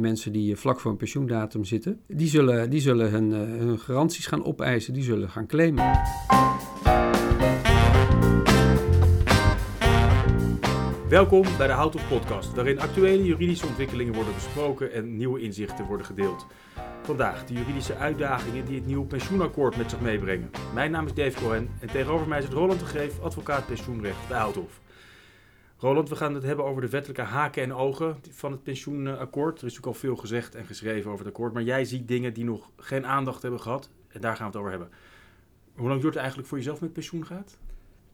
mensen die vlak voor een pensioendatum zitten. Die zullen, die zullen hun, hun garanties gaan opeisen, die zullen gaan claimen. Welkom bij de Hout of Podcast, waarin actuele juridische ontwikkelingen worden besproken en nieuwe inzichten worden gedeeld. Vandaag de juridische uitdagingen die het nieuwe pensioenakkoord met zich meebrengen. Mijn naam is Dave Cohen en tegenover mij zit Roland de Greef, advocaat pensioenrecht bij Houthof. Roland, we gaan het hebben over de wettelijke haken en ogen van het pensioenakkoord. Er is natuurlijk al veel gezegd en geschreven over het akkoord, maar jij ziet dingen die nog geen aandacht hebben gehad en daar gaan we het over hebben. Hoe lang duurt het eigenlijk voor jezelf met pensioen gaat?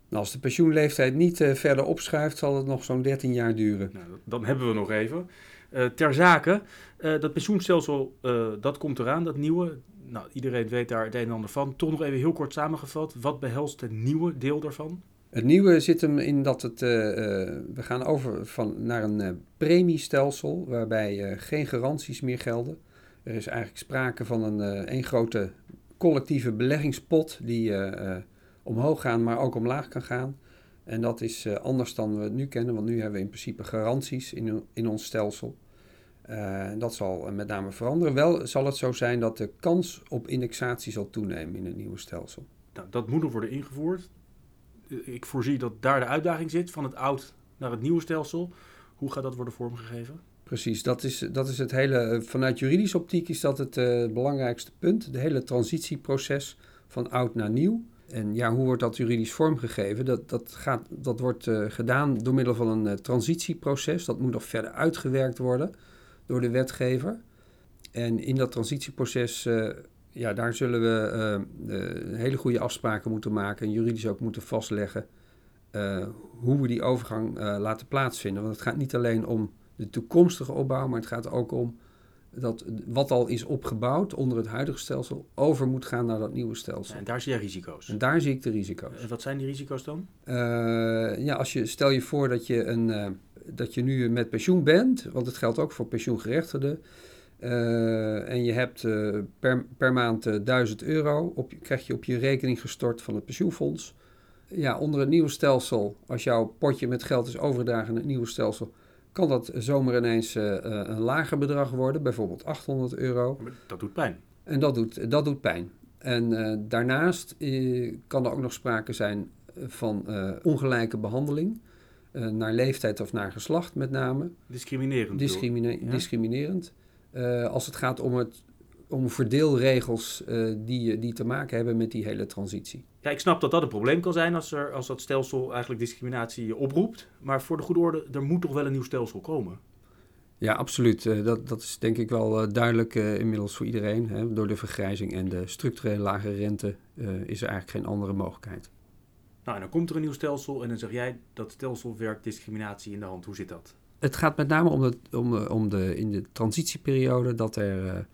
Nou, als de pensioenleeftijd niet uh, verder opschuift, zal het nog zo'n 13 jaar duren. Nou, dan hebben we nog even. Uh, ter zake, uh, dat pensioenstelsel, dat komt eraan, dat nieuwe. Nou, iedereen weet daar het een en ander van. Toch nog even heel kort samengevat, wat behelst het nieuwe deel daarvan? Het nieuwe zit hem in dat het, we gaan over van, naar een premiestelsel waarbij geen garanties meer gelden. Er is eigenlijk sprake van een, een grote collectieve beleggingspot die omhoog gaan, maar ook omlaag kan gaan. En dat is anders dan we het nu kennen, want nu hebben we in principe garanties in, in ons stelsel. Dat zal met name veranderen. Wel zal het zo zijn dat de kans op indexatie zal toenemen in het nieuwe stelsel. Nou, dat moet nog worden ingevoerd. Ik voorzie dat daar de uitdaging zit van het oud naar het nieuwe stelsel. Hoe gaat dat worden vormgegeven? Precies, dat is, dat is het hele. Vanuit juridische optiek is dat het uh, belangrijkste punt. De hele transitieproces van oud naar nieuw. En ja, hoe wordt dat juridisch vormgegeven? Dat, dat, gaat, dat wordt uh, gedaan door middel van een uh, transitieproces. Dat moet nog verder uitgewerkt worden door de wetgever. En in dat transitieproces, ja, daar zullen we hele goede afspraken moeten maken en juridisch ook moeten vastleggen hoe we die overgang laten plaatsvinden. Want het gaat niet alleen om de toekomstige opbouw, maar het gaat ook om dat wat al is opgebouwd onder het huidige stelsel over moet gaan naar dat nieuwe stelsel. En daar zie je risico's. En daar zie ik de risico's. En wat zijn die risico's dan? Uh, ja, als je, stel je voor dat je, een, uh, dat je nu met pensioen bent, want het geldt ook voor pensioengerechtigden. Uh, en je hebt per, per maand 1000 euro, op, krijg je op je rekening gestort van het pensioenfonds. Ja, onder het nieuwe stelsel, als jouw potje met geld is overgedragen in het nieuwe stelsel, kan dat zomaar ineens uh, een lager bedrag worden, bijvoorbeeld 800 euro. dat doet pijn. En dat doet, dat doet pijn. En uh, daarnaast uh, kan er ook nog sprake zijn van ongelijke behandeling. naar leeftijd of naar geslacht met name. Discriminerend. Discrimine ja? Discriminerend. Als het gaat om het om verdeelregels uh, die, die te maken hebben met die hele transitie. Ja, ik snap dat dat een probleem kan zijn als, er, als dat stelsel eigenlijk discriminatie oproept. Maar voor de goede orde, er moet toch wel een nieuw stelsel komen? Ja, absoluut. Uh, dat, dat is denk ik wel uh, duidelijk inmiddels voor iedereen. Hè. Door de vergrijzing en de structurele lage rente is er eigenlijk geen andere mogelijkheid. Nou, en dan komt er een nieuw stelsel en dan zeg jij dat stelsel werkt discriminatie in de hand. Hoe zit dat? Het gaat met name om, de, om, om de, in de transitieperiode dat er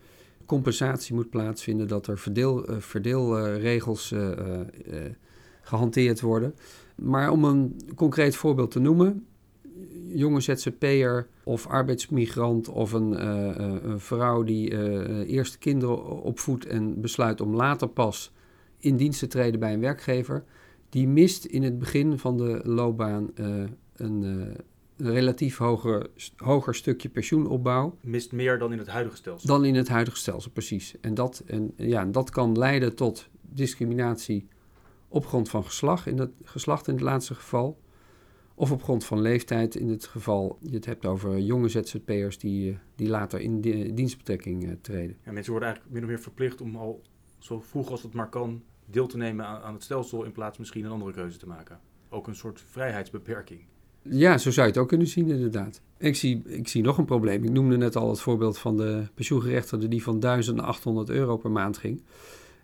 compensatie moet plaatsvinden, dat er verdeel, uh, verdeelregels gehanteerd worden. Maar om een concreet voorbeeld te noemen, jonge ZZP'er of arbeidsmigrant of een, een vrouw die eerst kinderen opvoedt en besluit om later pas in dienst te treden bij een werkgever, die mist in het begin van de loopbaan een relatief hoger, hoger stukje pensioenopbouw. Mist meer dan in het huidige stelsel? Dan in het huidige stelsel, precies. En dat, en, ja, dat kan leiden tot discriminatie op grond van geslacht in het, geslacht in het laatste geval. Of op grond van leeftijd in het geval je het hebt over jonge ZZP'ers die, die later in dienstbetrekking uh, treden. Ja, mensen worden eigenlijk min of meer verplicht om al zo vroeg als het maar kan deel te nemen aan, aan het stelsel in plaats misschien een andere keuze te maken. Ook een soort vrijheidsbeperking. Ja, zo zou je het ook kunnen zien, inderdaad. Ik zie, ik zie nog een probleem. Ik noemde net al het voorbeeld van de pensioengerechtigde die van 1000 naar 800 euro per maand ging.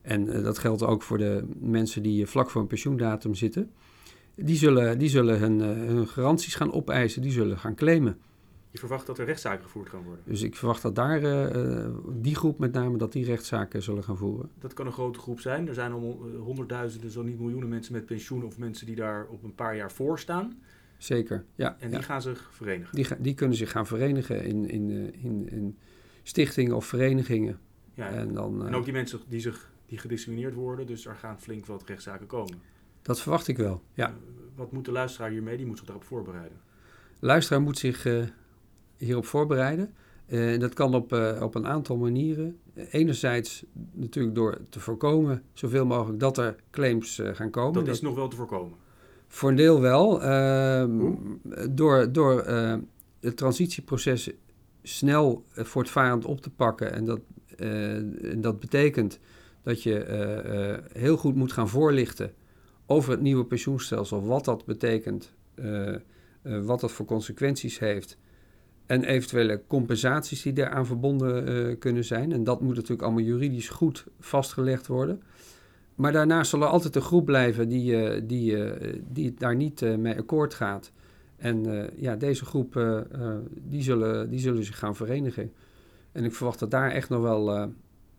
En uh, dat geldt ook voor de mensen die vlak voor een pensioendatum zitten. Die zullen, die zullen hun, uh, hun garanties gaan opeisen, die zullen gaan claimen. Je verwacht dat er rechtszaken gevoerd gaan worden? Dus ik verwacht dat daar, uh, die groep met name, dat die rechtszaken zullen gaan voeren. Dat kan een grote groep zijn. Er zijn al honderdduizenden, zo niet miljoenen mensen met pensioen of mensen die daar op een paar jaar voor staan. Zeker, ja. En die gaan zich verenigen? Die, die kunnen zich gaan verenigen in, in, eh, in, in stichtingen of verenigingen. Ja, en, dan, en ook die mensen die, zich, die gediscrimineerd worden, dus er gaan flink wat rechtszaken komen. Dat verwacht ik wel, ja. Uh, wat moet de luisteraar hiermee? Die moet zich daarop voorbereiden. De luisteraar moet zich uh, hierop voorbereiden. Uh, dat kan op, uh, op een aantal manieren. Enerzijds natuurlijk door te voorkomen zoveel mogelijk dat er claims gaan komen. Dat is nog wel te voorkomen? Voor een deel wel. Ehm, door door het transitieproces snel voortvarend op te pakken. En dat, dat betekent dat je heel goed moet gaan voorlichten over het nieuwe pensioenstelsel. Wat dat betekent, wat dat voor consequenties heeft en eventuele compensaties die daaraan verbonden kunnen zijn. En dat moet natuurlijk allemaal juridisch goed vastgelegd worden. Maar daarnaast zal er altijd een groep blijven die, uh, die, uh, die daar niet mee akkoord gaat. En ja, deze groep die zullen, die zullen zich gaan verenigen. En ik verwacht dat daar echt nog wel,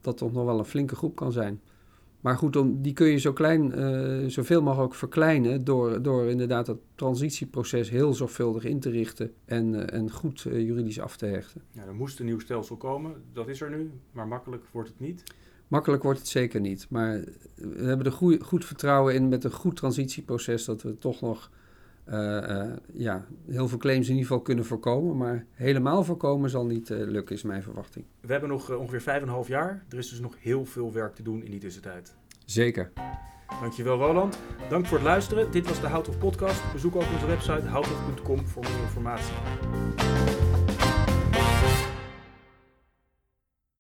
dat nog wel een flinke groep kan zijn. Maar goed, die kun je zo klein, uh, zoveel mogelijk verkleinen door, door inderdaad het transitieproces heel zorgvuldig in te richten en, en goed juridisch af te hechten. Ja, er moest een nieuw stelsel komen, dat is er nu, maar makkelijk wordt het niet. Makkelijk wordt het zeker niet, maar we hebben er goeie, goed vertrouwen in met een goed transitieproces dat we toch nog ja, heel veel claims in ieder geval kunnen voorkomen. Maar helemaal voorkomen zal niet lukken, is mijn verwachting. We hebben nog ongeveer 5,5 jaar. Er is dus nog heel veel werk te doen in die tussentijd. Zeker. Dankjewel Roland. Dank voor het luisteren. Dit was de Houthof podcast. Bezoek ook onze website houthof.com voor meer informatie.